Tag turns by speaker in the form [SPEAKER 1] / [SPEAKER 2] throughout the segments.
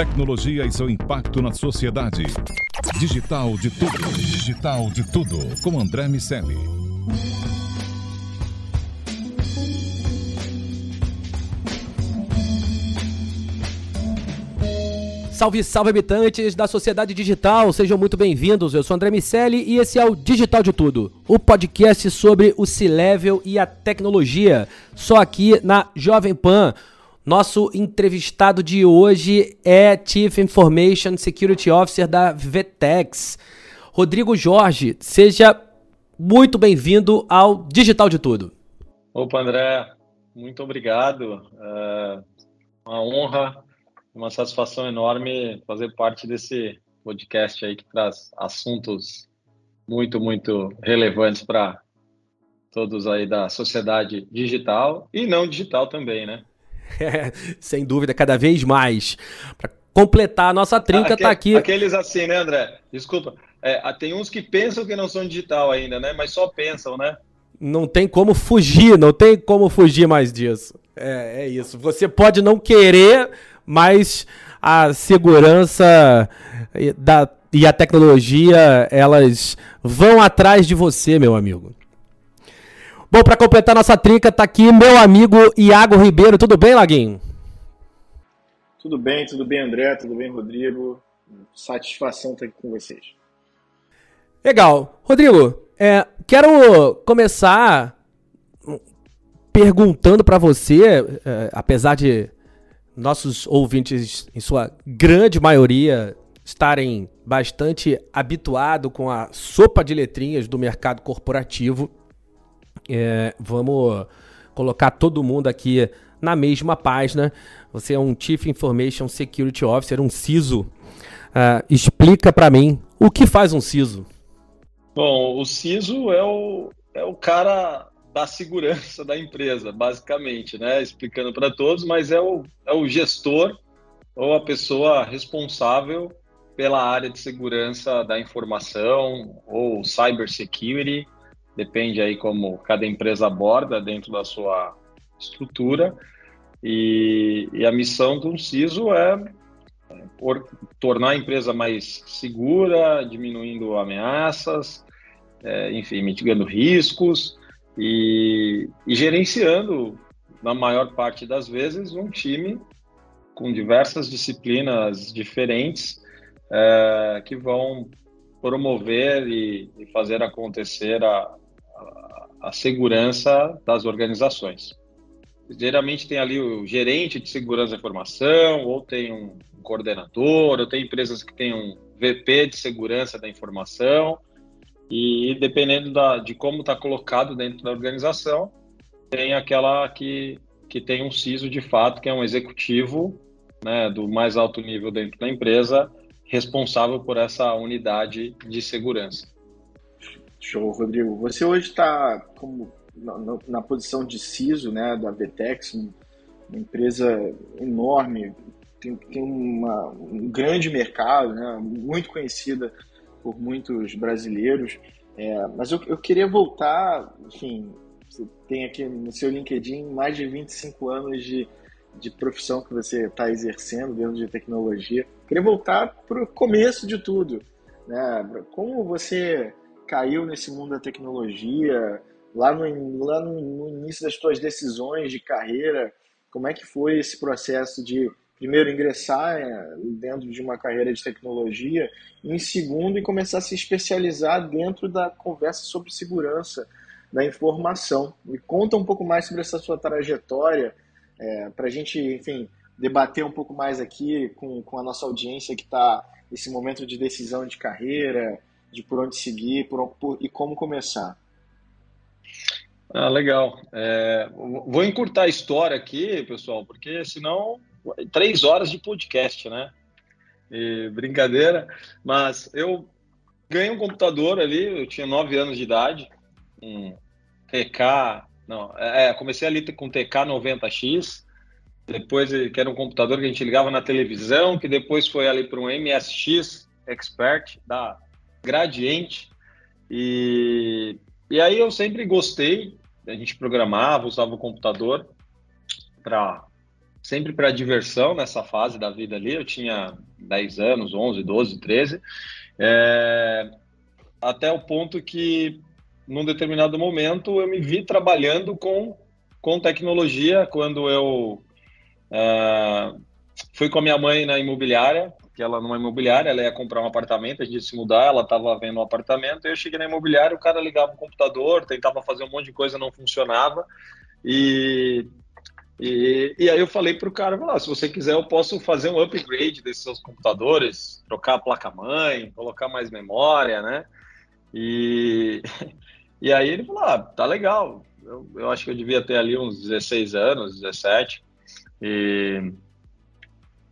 [SPEAKER 1] Tecnologia e seu impacto na sociedade. Digital de tudo. Digital de tudo. Com André Miceli.
[SPEAKER 2] Salve, salve habitantes da sociedade digital, sejam muito bem-vindos. Eu sou André Miceli e esse é o Digital de Tudo, o podcast sobre o C-Level e a tecnologia, só aqui na Jovem Pan. Nosso entrevistado de hoje é Chief Information Security Officer da Vetex, Rodrigo Jorge. Seja muito bem-vindo ao Digital de Tudo.
[SPEAKER 3] Opa, André, muito obrigado. É uma honra, uma satisfação enorme fazer parte desse podcast aí que traz assuntos muito, muito relevantes para todos aí da sociedade digital e não digital também, né?
[SPEAKER 2] É, sem dúvida, cada vez mais. Para completar a nossa trinca,
[SPEAKER 3] Aquele,
[SPEAKER 2] tá aqui.
[SPEAKER 3] Aqueles assim, né, André? Desculpa. É, tem uns que pensam que não são digital ainda, né? Mas só pensam, né?
[SPEAKER 2] Não tem como fugir, não tem como fugir mais disso. É, é isso. Você pode não querer, mas a segurança da, e a tecnologia, elas vão atrás de você, meu amigo. Bom, para completar nossa trinca, tá aqui meu amigo Iago Ribeiro. Tudo bem, Laguinho?
[SPEAKER 4] Tudo bem, tudo bem, André, tudo bem, Rodrigo. Satisfação estar aqui com vocês.
[SPEAKER 2] Legal. Rodrigo, é, quero começar perguntando para você, é, apesar de nossos ouvintes, em sua grande maioria, estarem bastante habituados com a sopa de letrinhas do mercado corporativo, é, vamos colocar todo mundo aqui na mesma página. Você é um Chief Information Security Officer, um CISO. Uh, explica para mim o que faz um CISO.
[SPEAKER 3] Bom, o CISO é o, é o cara da segurança da empresa, basicamente, né? Explicando para todos, mas é o, é o gestor ou a pessoa responsável pela área de segurança da informação ou cybersecurity depende aí como cada empresa aborda dentro da sua estrutura. E, e a missão do CISO é por, tornar a empresa mais segura, diminuindo ameaças, é, enfim, mitigando riscos e, e gerenciando, na maior parte das vezes, um time com diversas disciplinas diferentes é, que vão promover e, e fazer acontecer a, a segurança das organizações. Geralmente tem ali o gerente de segurança da informação, ou tem um coordenador, ou tem empresas que têm um VP de segurança da informação, e dependendo da, de como está colocado dentro da organização, tem aquela que, que tem um CISO de fato, que é um executivo né, do mais alto nível dentro da empresa, responsável por essa unidade de segurança.
[SPEAKER 4] Show, Rodrigo. Você hoje está como na, na, posição de CISO né, da Vetex, uma empresa enorme, tem, tem uma, um grande mercado, né, muito conhecida por muitos brasileiros. É, mas eu, eu queria voltar, enfim, você tem aqui no seu LinkedIn mais de 25 anos de, de profissão que você está exercendo dentro de tecnologia. Queria voltar para o começo de tudo. Né? Como você caiu nesse mundo da tecnologia, lá no, lá no, início das suas decisões de carreira, como é que foi esse processo de primeiro ingressar é, dentro de uma carreira de tecnologia e em segundo e começar a se especializar dentro da conversa sobre segurança da informação. Me conta um pouco mais sobre essa sua trajetória é, para a gente, enfim, debater um pouco mais aqui com, com a nossa audiência que está nesse momento de decisão de carreira, de por onde seguir por, por, e como começar.
[SPEAKER 3] Ah, legal. É, vou encurtar a história aqui, pessoal, porque senão três horas de podcast, né? E, brincadeira, mas eu ganhei um computador ali, eu tinha nove anos de idade, um TK, não, é, comecei ali com TK 90X, depois que era um computador que a gente ligava na televisão, que depois foi ali para um MSX Expert da Gradiente. E, e aí eu sempre gostei, a gente programava, usava o computador para sempre para diversão nessa fase da vida ali. Eu tinha 10 anos, 11, 12, 13. É, até o ponto que, num determinado momento, eu me vi trabalhando com, com tecnologia quando eu é, fui com a minha mãe na imobiliária, que ela numa imobiliária, ela ia comprar um apartamento, a gente ia se mudar, ela estava vendo um apartamento, eu cheguei na imobiliária, o cara ligava o computador, tentava fazer um monte de coisa, não funcionava, e e, e aí eu falei para o cara, ah, se você quiser eu posso fazer um upgrade desses seus computadores, trocar a placa-mãe, colocar mais memória, né? E, e aí ele falou, ah, tá legal. Eu, eu acho que eu devia ter ali uns 16 anos, 17. E,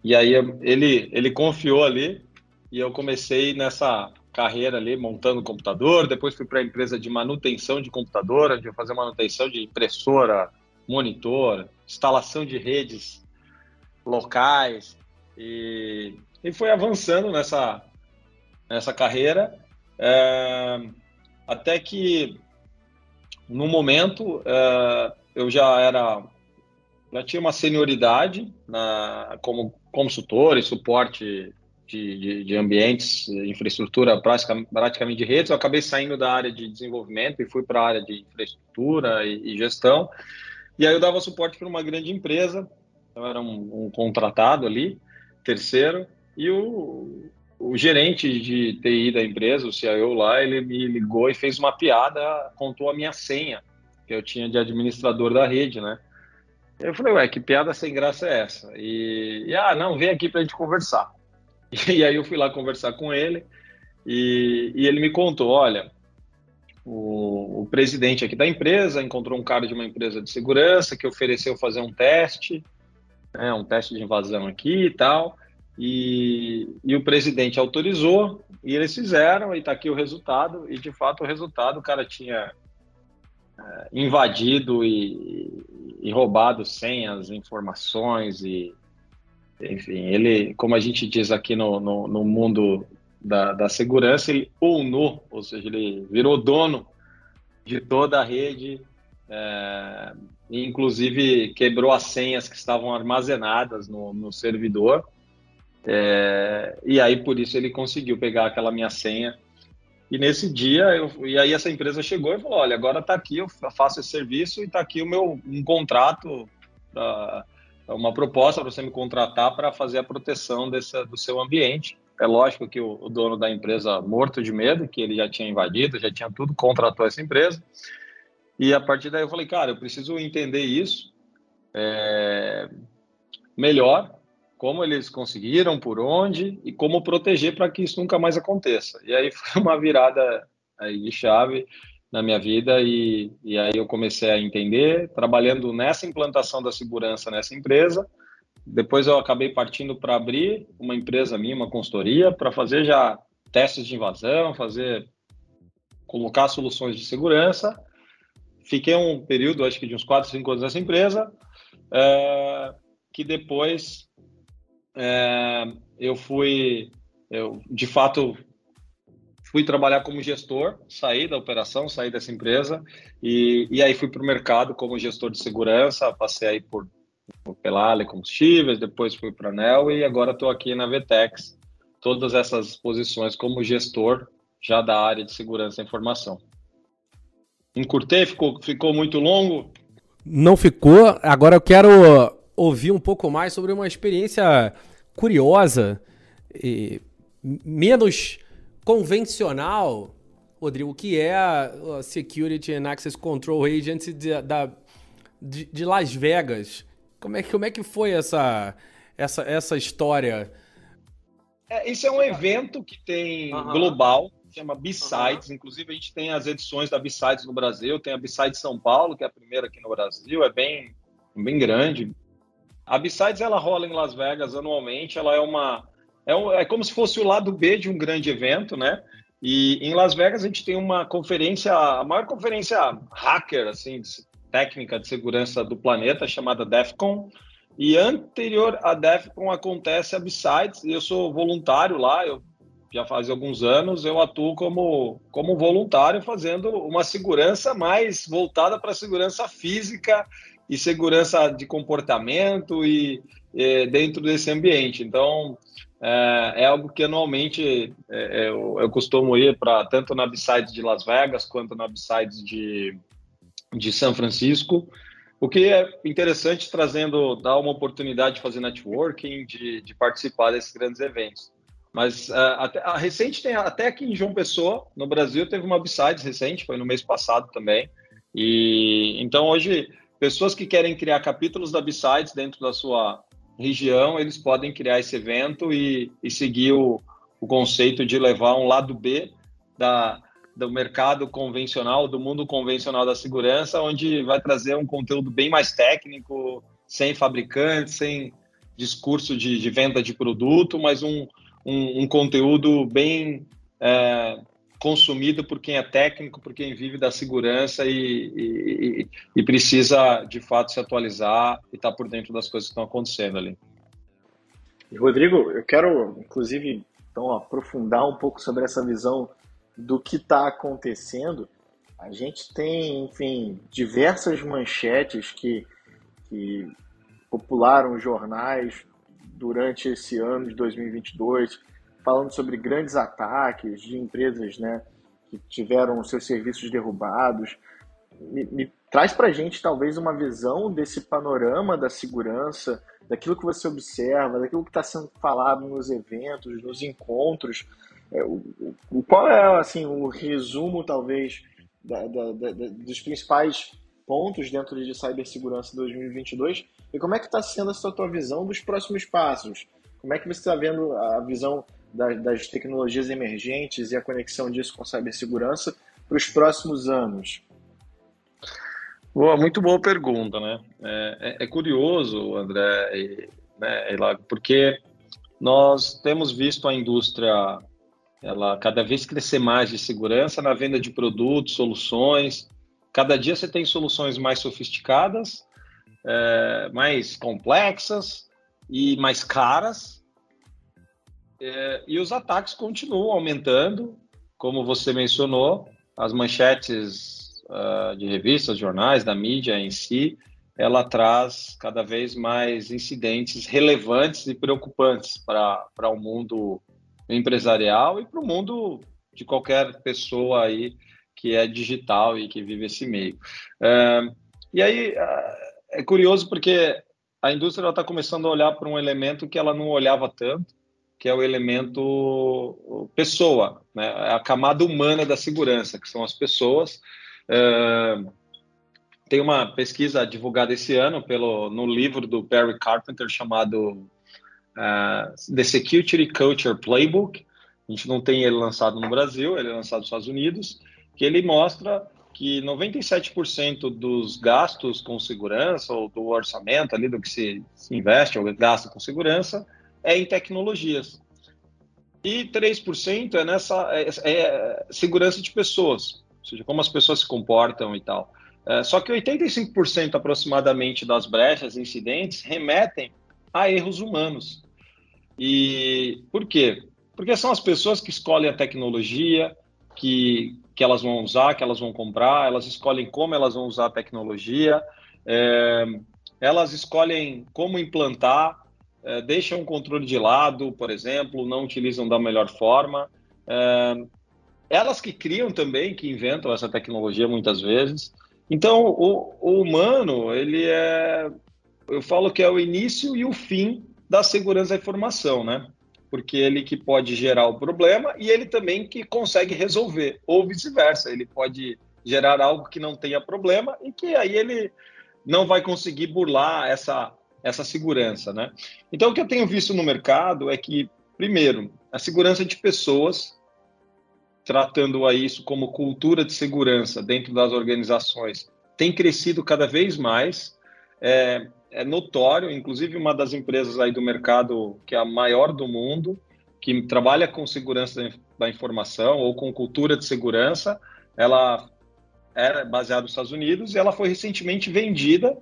[SPEAKER 3] e aí ele, ele confiou ali e eu comecei nessa carreira ali montando computador, depois fui para a empresa de manutenção de computador, eu fazia manutenção de impressora, monitor, instalação de redes locais. E, e foi avançando nessa, nessa carreira é, até que no momento é, eu já era já tinha uma senioridade na, como consultor e suporte de, de, de, ambientes, infraestrutura praticamente de redes. Eu acabei saindo da área de desenvolvimento e fui para a área de infraestrutura e, e gestão. E aí eu dava suporte para uma grande empresa, eu era um, um contratado ali, terceiro, e o, o gerente de TI da empresa, o CIO lá, ele me ligou e fez uma piada, contou a minha senha que eu tinha de administrador da rede, né? Eu falei, ué, que piada sem graça é essa? E, e ah, não, vem aqui para a gente conversar. E, aí eu fui lá conversar com ele e, e ele me contou, olha, o, o, presidente aqui da empresa encontrou um cara de uma empresa de segurança que ofereceu fazer um teste, né, um teste de invasão aqui e tal, e, e o presidente autorizou, e eles fizeram, e está aqui o resultado, e de fato o resultado, o cara tinha é, invadido e, e roubado senhas, informações, e enfim, ele, como a gente diz aqui no, no, no mundo da, da segurança, ele ownou, ou seja, ele virou dono de toda a rede, é, inclusive quebrou as senhas que estavam armazenadas no, no servidor. É, e aí, por isso, ele conseguiu pegar aquela minha senha. E nesse dia, eu, e aí essa empresa chegou e falou: olha, agora está aqui, eu faço esse serviço e está aqui o meu um contrato, pra, uma proposta para você me contratar para fazer a proteção desse, do seu ambiente. É lógico que o, o, dono da empresa, morto de medo, que ele já tinha invadido, já tinha tudo, contratou essa empresa. E a partir daí eu falei, cara, eu preciso entender isso é, melhor, como eles conseguiram, por onde e como proteger para que isso nunca mais aconteça. E aí foi uma virada aí de chave na minha vida e, e aí eu comecei a entender, trabalhando nessa implantação da segurança nessa empresa, depois eu acabei partindo para abrir uma empresa minha, uma consultoria, para fazer já testes de invasão, fazer colocar soluções de segurança. Fiquei um período, acho que de uns 4, 5 anos nessa empresa, é, que depois é, eu fui, eu de fato fui trabalhar como gestor, saí da operação, saí dessa empresa e, e aí fui para o mercado como gestor de segurança, passei aí por pela Ale Combustíveis, depois fui para a NEL e agora estou aqui na Vetex, todas essas posições como gestor já da área de segurança e informação. Encurtei? Ficou, ficou muito longo?
[SPEAKER 2] Não ficou. Agora eu quero ouvir um pouco mais sobre uma experiência curiosa e menos convencional, Rodrigo, que é a Security and Access Control Agency de, da, de, de Las Vegas. Como é, como é que foi essa, essa, essa história?
[SPEAKER 3] É, isso é um evento que tem global, chama B-Sides. Inclusive, a gente tem as edições da B-Sides no Brasil. Tem a B-Sides São Paulo, que é a primeira aqui no Brasil. É bem, bem grande. A B-Sides, ela rola em Las Vegas anualmente. Ela é uma... É, um, é como se fosse o lado B de um grande evento, né? E em Las Vegas a gente tem uma conferência, a maior conferência hacker, assim, técnica de segurança do planeta chamada DEFCON. E anterior a DEFCON acontece a B-Sides, e eu sou voluntário lá, eu já faz alguns anos, eu atuo como, como voluntário fazendo uma segurança mais voltada para a segurança física e segurança de comportamento e, e dentro desse ambiente. Então, é, é, algo que anualmente é, eu, eu, costumo ir para tanto na Upside de Las Vegas quanto na Upside de, de São Francisco, o que é interessante trazendo, dá uma oportunidade de fazer networking, de, de participar desses grandes eventos. Mas uh, até, a recente tem até aqui em João Pessoa, no Brasil, teve uma Upsides recente, foi no mês passado também. E então hoje pessoas que querem criar capítulos da Upsides dentro da sua região, eles podem criar esse evento e, e seguir o, o conceito de levar um lado B da, do mercado convencional, do mundo convencional da segurança, onde vai trazer um conteúdo bem mais técnico, sem fabricante, sem discurso de, de venda de produto, mas um, um, um conteúdo bem é, consumido por quem é técnico, por quem vive da segurança e, e, e precisa de fato se atualizar e estar tá por dentro das coisas que estão acontecendo ali.
[SPEAKER 4] Rodrigo, eu quero inclusive então aprofundar um pouco sobre essa visão do que está acontecendo. A gente tem, enfim, diversas manchetes que, que popularam jornais durante esse ano de 2022, falando sobre grandes ataques de empresas né, que tiveram seus serviços derrubados. Me, me traz para a gente talvez uma visão desse panorama da segurança, daquilo que você observa, daquilo que está sendo falado nos eventos, nos encontros. É, o, qual é assim o resumo talvez da, da, da, dos principais pontos dentro de cibersegurança 2022 e como é que está sendo essa tua visão dos próximos passos? Como é que você está vendo a visão das, das, tecnologias emergentes e a conexão disso com cibersegurança para os próximos anos?
[SPEAKER 3] Boa, muito boa pergunta, né? É, é, é curioso, André, e, né, porque nós temos visto a indústria ela cada vez crescer mais de segurança na venda de produtos, soluções. Cada dia você tem soluções mais sofisticadas é, mais complexas e mais caras. É, e os ataques continuam aumentando, como você mencionou, as manchetes uh, de revistas, jornais, da mídia em si, ela traz cada vez mais incidentes relevantes e preocupantes para o mundo empresarial e para o mundo de qualquer pessoa aí que é digital e que vive esse meio. Uh, e aí, uh, é curioso porque a indústria está começando a olhar para um elemento que ela não olhava tanto, que é o elemento pessoa, né? A camada humana da segurança, que são as pessoas. Uh, tem uma pesquisa divulgada esse ano pelo, no livro do Barry Carpenter chamado uh, The Security Culture Playbook. A gente não tem ele lançado no Brasil, ele é lançado nos Estados Unidos, que ele mostra que 97% dos gastos com segurança, ou do orçamento ali do que se, se investe ou gasta com segurança, é em tecnologias. E 3% é nessa é, é segurança de pessoas, ou seja, como as pessoas se comportam e tal. É, só que 85% aproximadamente das brechas, incidentes, remetem a erros humanos. E por quê? Porque são as pessoas que escolhem a tecnologia, que que elas vão usar, que elas vão comprar, elas escolhem como elas vão usar a tecnologia, é, elas escolhem como implantar, é, deixam o controle de lado, por exemplo, não utilizam da melhor forma. É, elas que criam também, que inventam essa tecnologia muitas vezes. Então, o, o humano, ele é, eu falo que é o início e o fim da segurança da informação, né? porque ele que pode gerar o problema e ele também que consegue resolver, ou vice-versa, ele pode gerar algo que não tenha problema e que aí ele não vai conseguir burlar essa, essa segurança, né? Então, o que eu tenho visto no mercado é que, primeiro, a segurança de pessoas, tratando a isso como cultura de segurança dentro das organizações, tem crescido cada vez mais. É, é notório, inclusive uma das empresas aí do mercado que é a maior do mundo, que trabalha com segurança da informação ou com cultura de segurança, ela era baseada nos Estados Unidos e ela foi recentemente vendida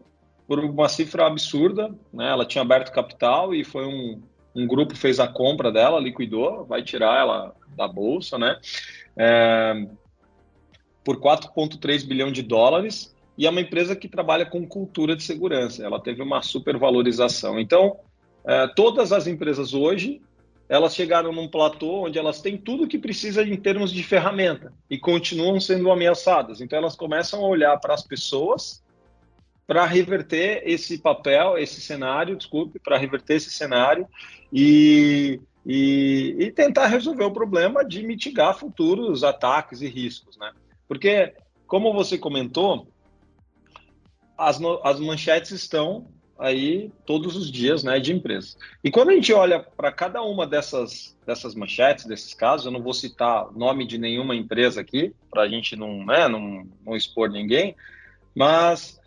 [SPEAKER 3] por uma cifra absurda, né? Ela tinha aberto capital e foi um, um grupo fez a compra dela, liquidou, vai tirar ela da bolsa, né? É, por 4,3 bilhão de dólares e é uma empresa que trabalha com cultura de segurança. Ela teve uma supervalorização. Então, é, todas as empresas hoje elas chegaram num platô onde elas têm tudo o que precisa em termos de ferramenta e continuam sendo ameaçadas. Então elas começam a olhar para as pessoas para reverter esse papel, esse cenário, desculpe, para reverter esse cenário e, e, e, tentar resolver o problema de mitigar futuros ataques e riscos, né? Porque, como você comentou, as, as manchetes estão aí todos os dias né, de empresas. E quando a gente olha para cada uma dessas, dessas manchetes, desses casos, eu não vou citar nome de nenhuma empresa aqui, para a gente não, né, não, não expor ninguém, mas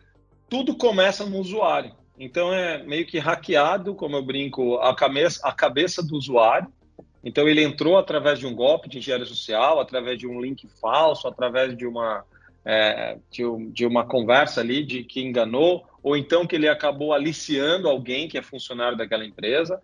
[SPEAKER 3] tudo começa no usuário. Então é meio que hackeado, como eu brinco, a cabeça, a cabeça do usuário. Então ele entrou através de um golpe de engenharia social, através de um link falso, através de uma, é, de, de, uma conversa ali de que enganou, ou então que ele acabou aliciando alguém que é funcionário daquela empresa.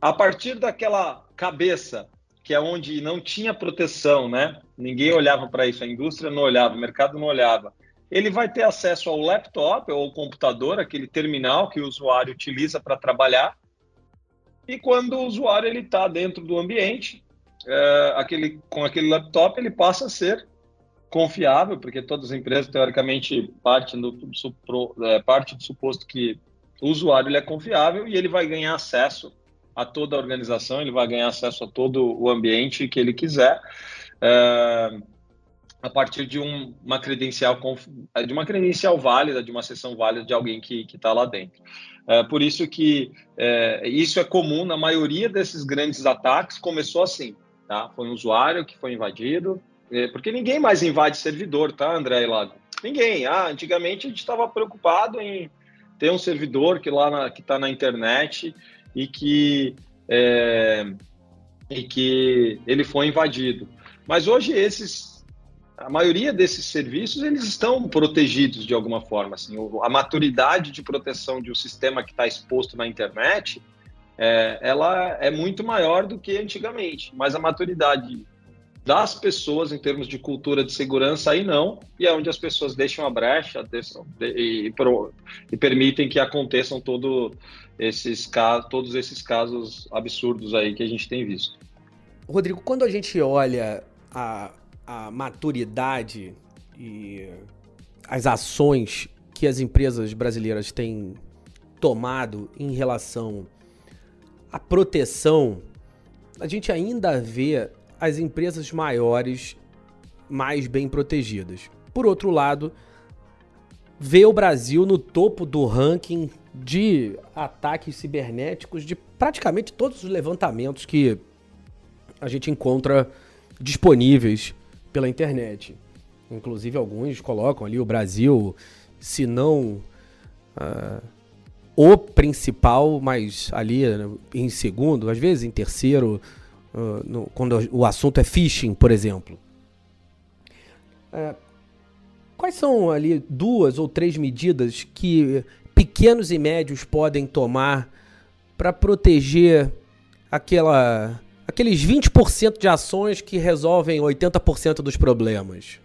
[SPEAKER 3] A partir daquela cabeça, que é onde não tinha proteção, né? Ninguém olhava para isso, a indústria não olhava, o mercado não olhava. Ele vai ter acesso ao laptop ou computador, aquele terminal que o usuário utiliza para trabalhar. E quando o usuário ele está dentro do ambiente, é, aquele, com aquele laptop, ele passa a ser confiável, porque todas as empresas, teoricamente, partem do, é, parte do suposto que o usuário ele é confiável e ele vai ganhar acesso a toda a organização, ele vai ganhar acesso a todo o ambiente que ele quiser. É, a partir de um, uma credencial de uma credencial válida, de uma sessão válida de alguém que está lá dentro. É, por isso que é, isso é comum na maioria desses grandes ataques começou assim, tá? Foi um usuário que foi invadido, é, porque ninguém mais invade servidor, tá, André e Lago? Ninguém. Ah, antigamente a gente estava preocupado em ter um servidor que lá na, que está na internet e que é, e que ele foi invadido. Mas hoje esses a maioria desses serviços eles estão protegidos de alguma forma. Assim, a maturidade de proteção de um sistema que está exposto na internet é, ela é muito maior do que antigamente. Mas a maturidade das pessoas em termos de cultura de segurança, aí não, e é onde as pessoas deixam a brecha deixam, e, e, e, permitem que aconteçam todo esses, todos esses casos absurdos aí que a gente tem visto.
[SPEAKER 2] Rodrigo, quando a gente olha a, a maturidade e as ações que as empresas brasileiras têm tomado em relação à proteção, a gente ainda vê as empresas maiores mais bem protegidas. Por outro lado, vê o Brasil no topo do ranking de ataques cibernéticos de praticamente todos os levantamentos que a gente encontra disponíveis pela internet. Inclusive, alguns colocam ali o Brasil, se não uh, o principal, mas ali em segundo, às vezes em terceiro uh, no, quando o assunto é phishing, por exemplo. Uh, quais são ali duas ou três medidas que pequenos e médios podem tomar para proteger aquela, aqueles 20% de ações que resolvem 80% dos problemas?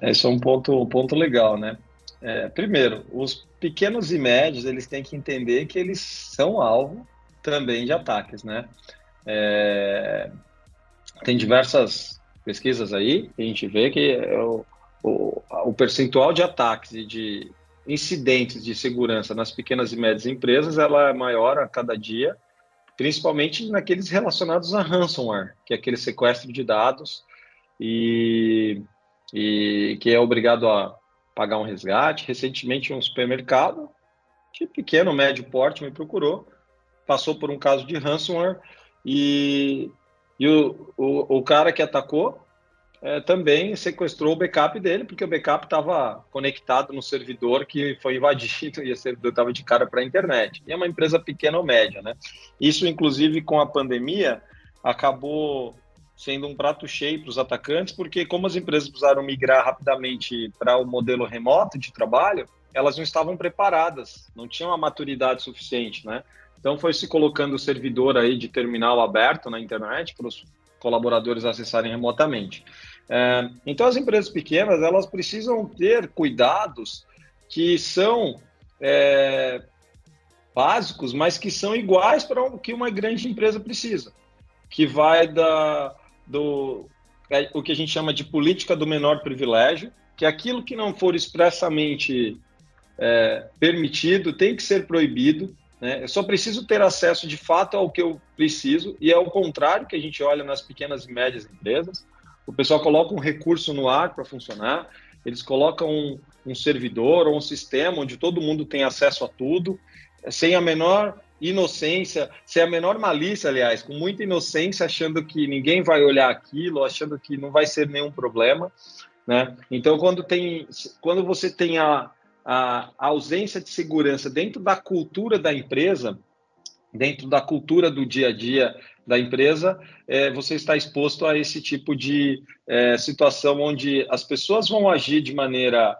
[SPEAKER 3] Esse é um ponto, um ponto legal, né? É, primeiro, os pequenos e médios eles têm que entender que eles são alvo também de ataques, né? É, tem diversas pesquisas aí, a gente vê que o, o, o percentual de ataques e de incidentes de segurança nas pequenas e médias empresas ela é maior a cada dia, principalmente naqueles relacionados a ransomware, que é aquele sequestro de dados e, e que é obrigado a pagar um resgate. Recentemente, um supermercado de pequeno, médio porte me procurou, passou por um caso de ransomware e, e o, o, o cara que atacou é, também sequestrou o backup dele, porque o backup estava conectado no servidor que foi invadido e o servidor estava de cara para a internet. E é uma empresa pequena ou média, né? Isso, inclusive, com a pandemia, acabou sendo um prato cheio para os atacantes, porque como as empresas precisaram migrar rapidamente para o modelo remoto de trabalho, elas não estavam preparadas, não tinham a maturidade suficiente, né? Então foi se colocando o servidor aí de terminal aberto na internet para os colaboradores acessarem remotamente. É, então, as empresas pequenas elas precisam ter cuidados que são é, básicos, mas que são iguais para o que uma grande empresa precisa, que vai da do é, o que a gente chama de política do menor privilégio, que é aquilo que não for expressamente é, permitido tem que ser proibido. Né? Eu só preciso ter acesso de fato ao que eu preciso, e é o contrário que a gente olha nas pequenas e médias empresas. O pessoal coloca um recurso no ar para funcionar, eles colocam um, um servidor ou um sistema onde todo mundo tem acesso a tudo, sem a menor inocência, sem a menor malícia, aliás, com muita inocência, achando que ninguém vai olhar aquilo, achando que não vai ser nenhum problema, né? Então, quando tem, quando você tem a, a, ausência de segurança dentro da cultura da empresa, dentro da cultura do dia a dia da empresa, é, você está exposto a esse tipo de é, situação onde as pessoas vão agir de maneira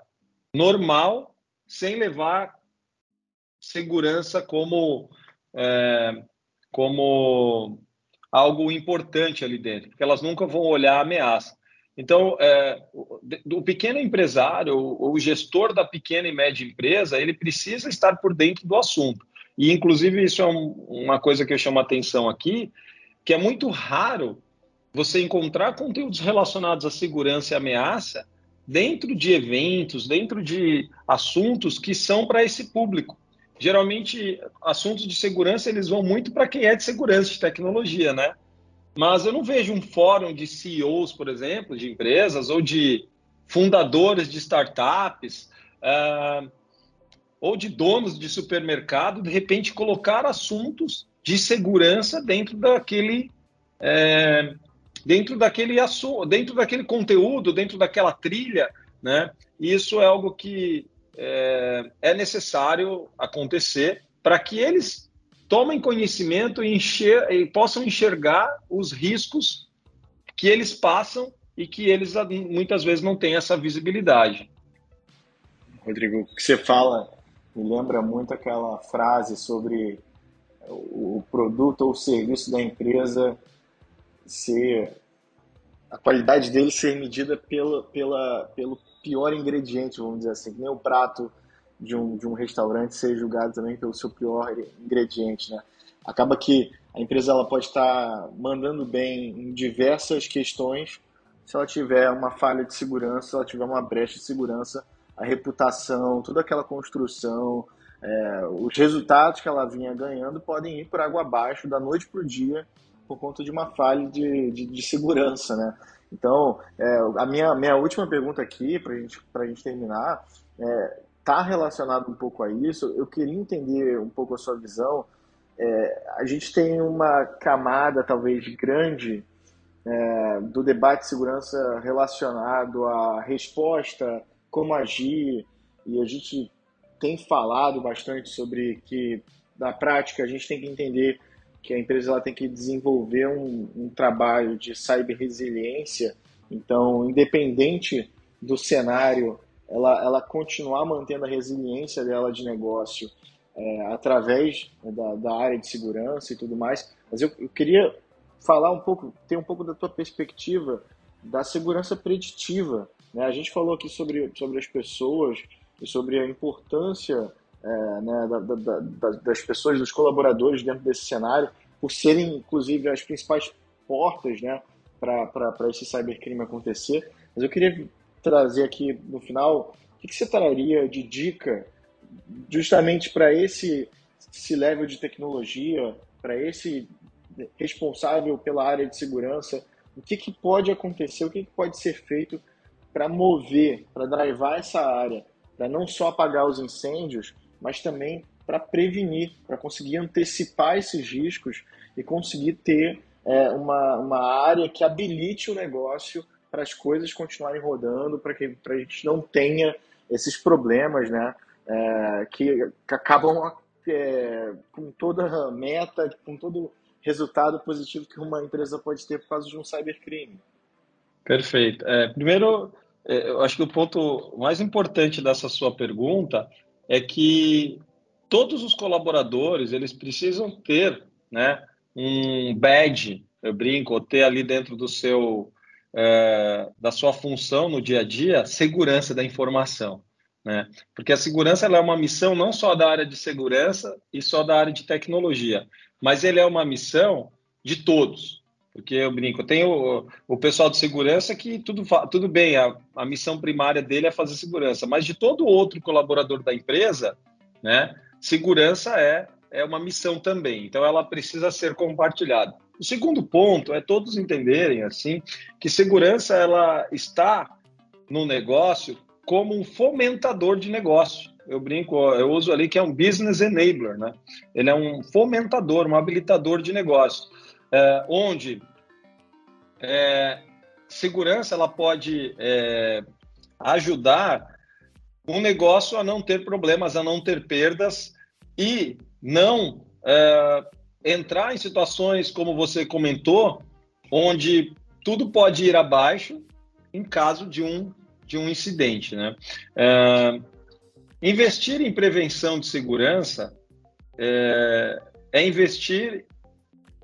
[SPEAKER 3] normal, sem levar segurança como, é, como algo importante ali dentro, porque elas nunca vão olhar a ameaça. Então, é, o, pequeno empresário, o, o gestor da pequena e média empresa, ele precisa estar por dentro do assunto. E, inclusive, isso é um, uma coisa que eu chamo a atenção aqui, que é muito raro você encontrar conteúdos relacionados à segurança e ameaça dentro de eventos, dentro de assuntos que são para esse público geralmente assuntos de segurança eles vão muito para quem é de segurança de tecnologia, né? Mas eu não vejo um fórum de CEOs, por exemplo, de empresas ou de fundadores de startups uh, ou de donos de supermercado, de repente colocar assuntos de segurança dentro daquele é, dentro daquele assunto, dentro daquele conteúdo, dentro daquela trilha, né? Isso é algo que é, é necessário acontecer para que eles tomem conhecimento e, enxer e possam enxergar os riscos que eles passam e que eles muitas vezes não têm essa visibilidade.
[SPEAKER 4] Rodrigo, o que você fala me lembra muito aquela frase sobre produto ou serviço da empresa ser a qualidade dele ser medida pela, pela, pelo pior ingrediente, vamos dizer assim, nem o prato de um, de um restaurante ser julgado também pelo seu pior ingrediente, né? Acaba que a empresa ela pode estar mandando bem em diversas questões, se ela tiver uma falha de segurança, se ela tiver uma brecha de segurança, a reputação, toda aquela construção, é, os resultados que ela vinha ganhando podem ir por água abaixo da noite para o dia por conta de uma falha de, de, de segurança, né? Então, é, a minha, minha última pergunta aqui, para gente, a gente terminar, está é, tá relacionado um pouco a isso. Eu queria entender um pouco a sua visão. É, a gente tem uma camada, talvez, grande é, do debate de segurança relacionado à resposta, como agir, e a gente tem falado bastante sobre que, na prática, a gente tem que entender que a empresa ela tem que desenvolver um, um trabalho de cyber-resiliência. Então, independente do cenário, ela, ela continuar mantendo a resiliência dela de negócio é, através da, da, área de segurança e tudo mais. Mas eu, eu queria falar um pouco, ter um pouco da tua perspectiva da segurança preditiva. Né? A gente falou aqui sobre, sobre as pessoas e sobre a importância é, né, da, da, da, das pessoas, dos colaboradores dentro desse cenário, por serem, inclusive, as principais portas né, para esse cybercrime acontecer. Mas eu queria trazer aqui no final o que, que você traria de dica justamente para esse, esse level de tecnologia, para esse responsável pela área de segurança, o que, que pode acontecer, o que, que pode ser feito para mover, para drivar essa área, para não só apagar os incêndios, mas também para prevenir, para conseguir antecipar esses riscos e conseguir ter é, uma, uma área que habilite o negócio para as coisas continuarem rodando, para que a gente não tenha esses problemas, né? É, que, que, acabam é, com toda meta, com todo resultado positivo que uma empresa pode ter por causa de um cybercrime.
[SPEAKER 3] Perfeito. É, primeiro, eu acho que o ponto mais importante dessa sua pergunta é que todos os colaboradores eles precisam ter né, um badge, eu brinco, ter ali dentro do seu é, da sua função no dia a dia segurança da informação. Né? Porque a segurança é uma missão não só da área de segurança e só da área de tecnologia, mas ele é uma missão de todos. Porque eu brinco, tem o, o pessoal de segurança que tudo, tudo bem, a, a missão primária dele é fazer segurança, mas de todo outro colaborador da empresa, né, segurança é, é uma missão também. Então ela precisa ser compartilhada. O segundo ponto é todos entenderem assim que segurança ela está no negócio como um fomentador de negócio. Eu brinco, eu uso ali que é um business enabler, né? Ele é um fomentador, um habilitador de negócio, é, onde é, segurança ela pode é, ajudar um negócio a não ter problemas, a não ter perdas e não é, entrar em situações como você comentou, onde tudo pode ir abaixo em caso de um de um incidente, né? É, investir em prevenção de segurança é, é investir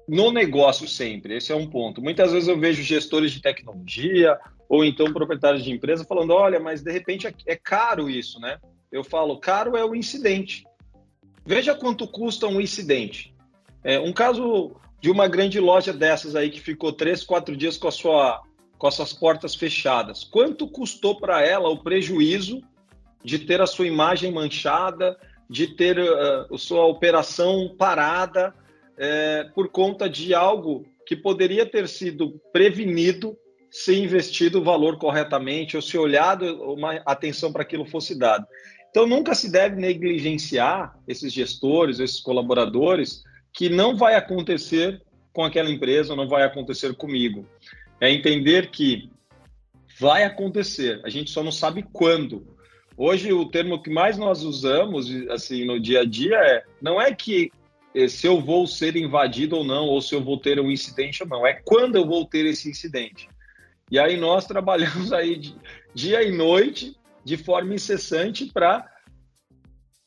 [SPEAKER 3] no negócio sempre. Esse é um ponto. Muitas vezes eu vejo gestores de tecnologia ou então proprietários de empresa falando: olha, mas de repente é, caro isso, né? Eu falo: caro é o incidente. Veja quanto custa um incidente. É, um caso de uma grande loja dessas aí que ficou três, quatro dias com, a sua, com as suas portas fechadas. Quanto custou para ela o prejuízo de ter a sua imagem manchada, de ter uh, a sua operação parada, é, por conta de algo que poderia ter sido prevenido se investido o valor corretamente ou se olhado uma atenção para aquilo fosse dado. Então nunca se deve negligenciar esses gestores, esses colaboradores, que não vai acontecer com aquela empresa, não vai acontecer comigo. É entender que vai acontecer, a gente só não sabe quando. Hoje o termo que mais nós usamos assim no dia a dia é não é que se eu vou ser invadido ou não, ou se eu vou ter um incidente ou não. É quando eu vou ter esse incidente. E aí nós trabalhamos aí dia e noite, de forma incessante, para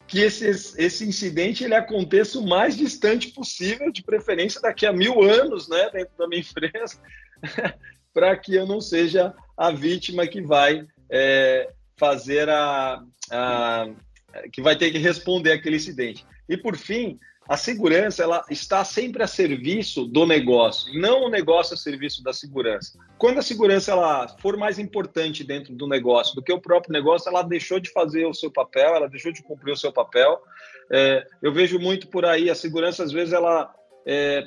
[SPEAKER 3] que esse, esse incidente ele aconteça o mais distante possível, de preferência daqui a mil anos, né, dentro da minha empresa, para que eu não seja a vítima que vai é, fazer a, a, que vai ter que responder aquele incidente. E por fim, a segurança ela está sempre a serviço do negócio, não o negócio a serviço da segurança. Quando a segurança ela for mais importante dentro do negócio do que o próprio negócio, ela deixou de fazer o seu papel, ela deixou de cumprir o seu papel. É, eu vejo muito por aí a segurança às vezes ela é,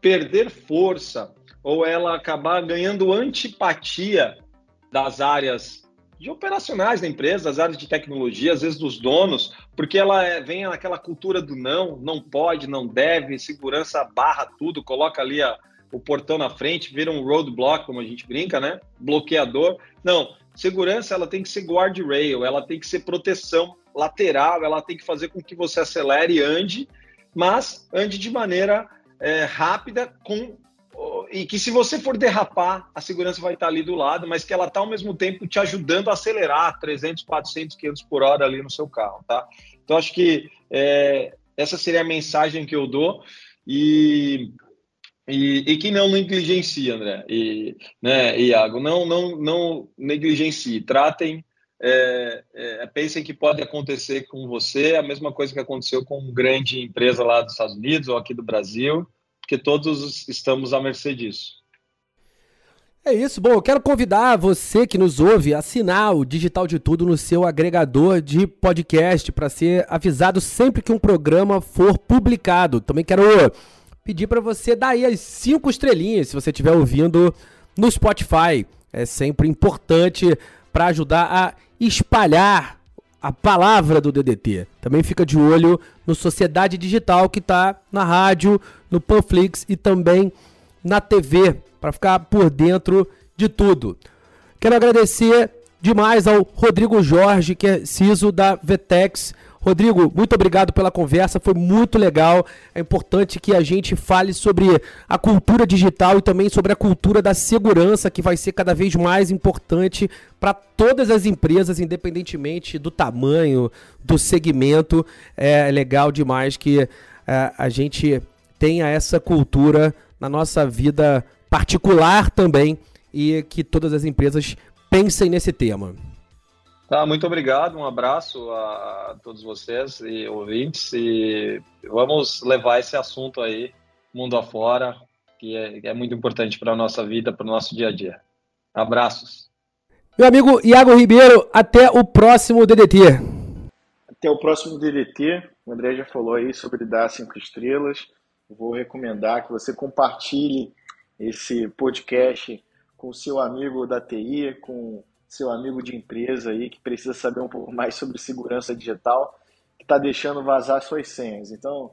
[SPEAKER 3] perder força ou ela acabar ganhando antipatia das áreas de operacionais da empresa, das áreas de tecnologia, às vezes dos donos, porque ela é, vem naquela cultura do não, não pode, não deve, segurança barra tudo, coloca ali a, o portão na frente, vira um roadblock, como a gente brinca, né? Bloqueador. Não, segurança ela tem que ser guardrail, ela tem que ser proteção lateral, ela tem que fazer com que você acelere e ande, mas ande de maneira é, rápida com e que se você for derrapar, a segurança vai estar ali do lado, mas que ela está ao mesmo tempo te ajudando a acelerar 300, 400, 500 por hora ali no seu carro, tá? Então acho que é, essa seria a mensagem que eu dou. E, e, e que não negligencie, André, e, né, Iago, não, não, não negligencie, tratem, é, é, pensem que pode acontecer com você a mesma coisa que aconteceu com uma grande empresa lá dos Estados Unidos ou aqui do Brasil, porque todos estamos à mercê disso.
[SPEAKER 2] É isso. Bom, eu quero convidar você que nos ouve a assinar o Digital de Tudo no seu agregador de podcast para ser avisado sempre que um programa for publicado. Também quero pedir para você dar aí as cinco estrelinhas se você estiver ouvindo no Spotify. É sempre importante para ajudar a espalhar a palavra do DDT. Também fica de olho no Sociedade Digital que está na rádio, no Panflix e também na TV para ficar por dentro de tudo. Quero agradecer demais ao Rodrigo Jorge, que é CISO da Vetex Rodrigo, muito obrigado pela conversa, foi muito legal. É importante que a gente fale sobre a cultura digital e também sobre a cultura da segurança, que vai ser cada vez mais importante para todas as empresas, independentemente do tamanho, do segmento. É legal demais que é, a gente tenha essa cultura na nossa vida particular também e que todas as empresas pensem nesse tema.
[SPEAKER 3] Tá, muito obrigado, um abraço a todos vocês e ouvintes e vamos levar esse assunto aí mundo afora, que é, que é muito importante para a nossa vida, para o nosso dia a dia. Abraços.
[SPEAKER 2] Meu amigo Iago Ribeiro, até o próximo DDT.
[SPEAKER 4] Até o próximo DDT. O André já falou aí sobre dar cinco estrelas. Vou recomendar que você compartilhe esse podcast com o seu amigo da TI, com seu amigo de empresa aí que precisa saber um pouco mais sobre segurança digital, que está deixando vazar suas senhas. Então,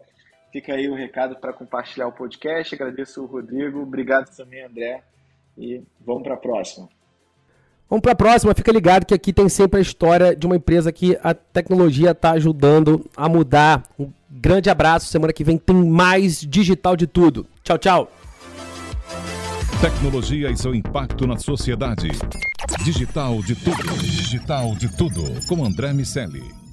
[SPEAKER 4] fica aí o recado para compartilhar o podcast. Agradeço o Rodrigo, obrigado também, André, e vamos para a próxima.
[SPEAKER 2] Vamos para a próxima, fica ligado que aqui tem sempre a história de uma empresa que a tecnologia está ajudando a mudar. Um grande abraço, semana que vem tem mais digital de tudo. Tchau, tchau.
[SPEAKER 1] Tecnologia e seu impacto na sociedade. Digital de tudo. Digital de tudo. Com André Miscelli.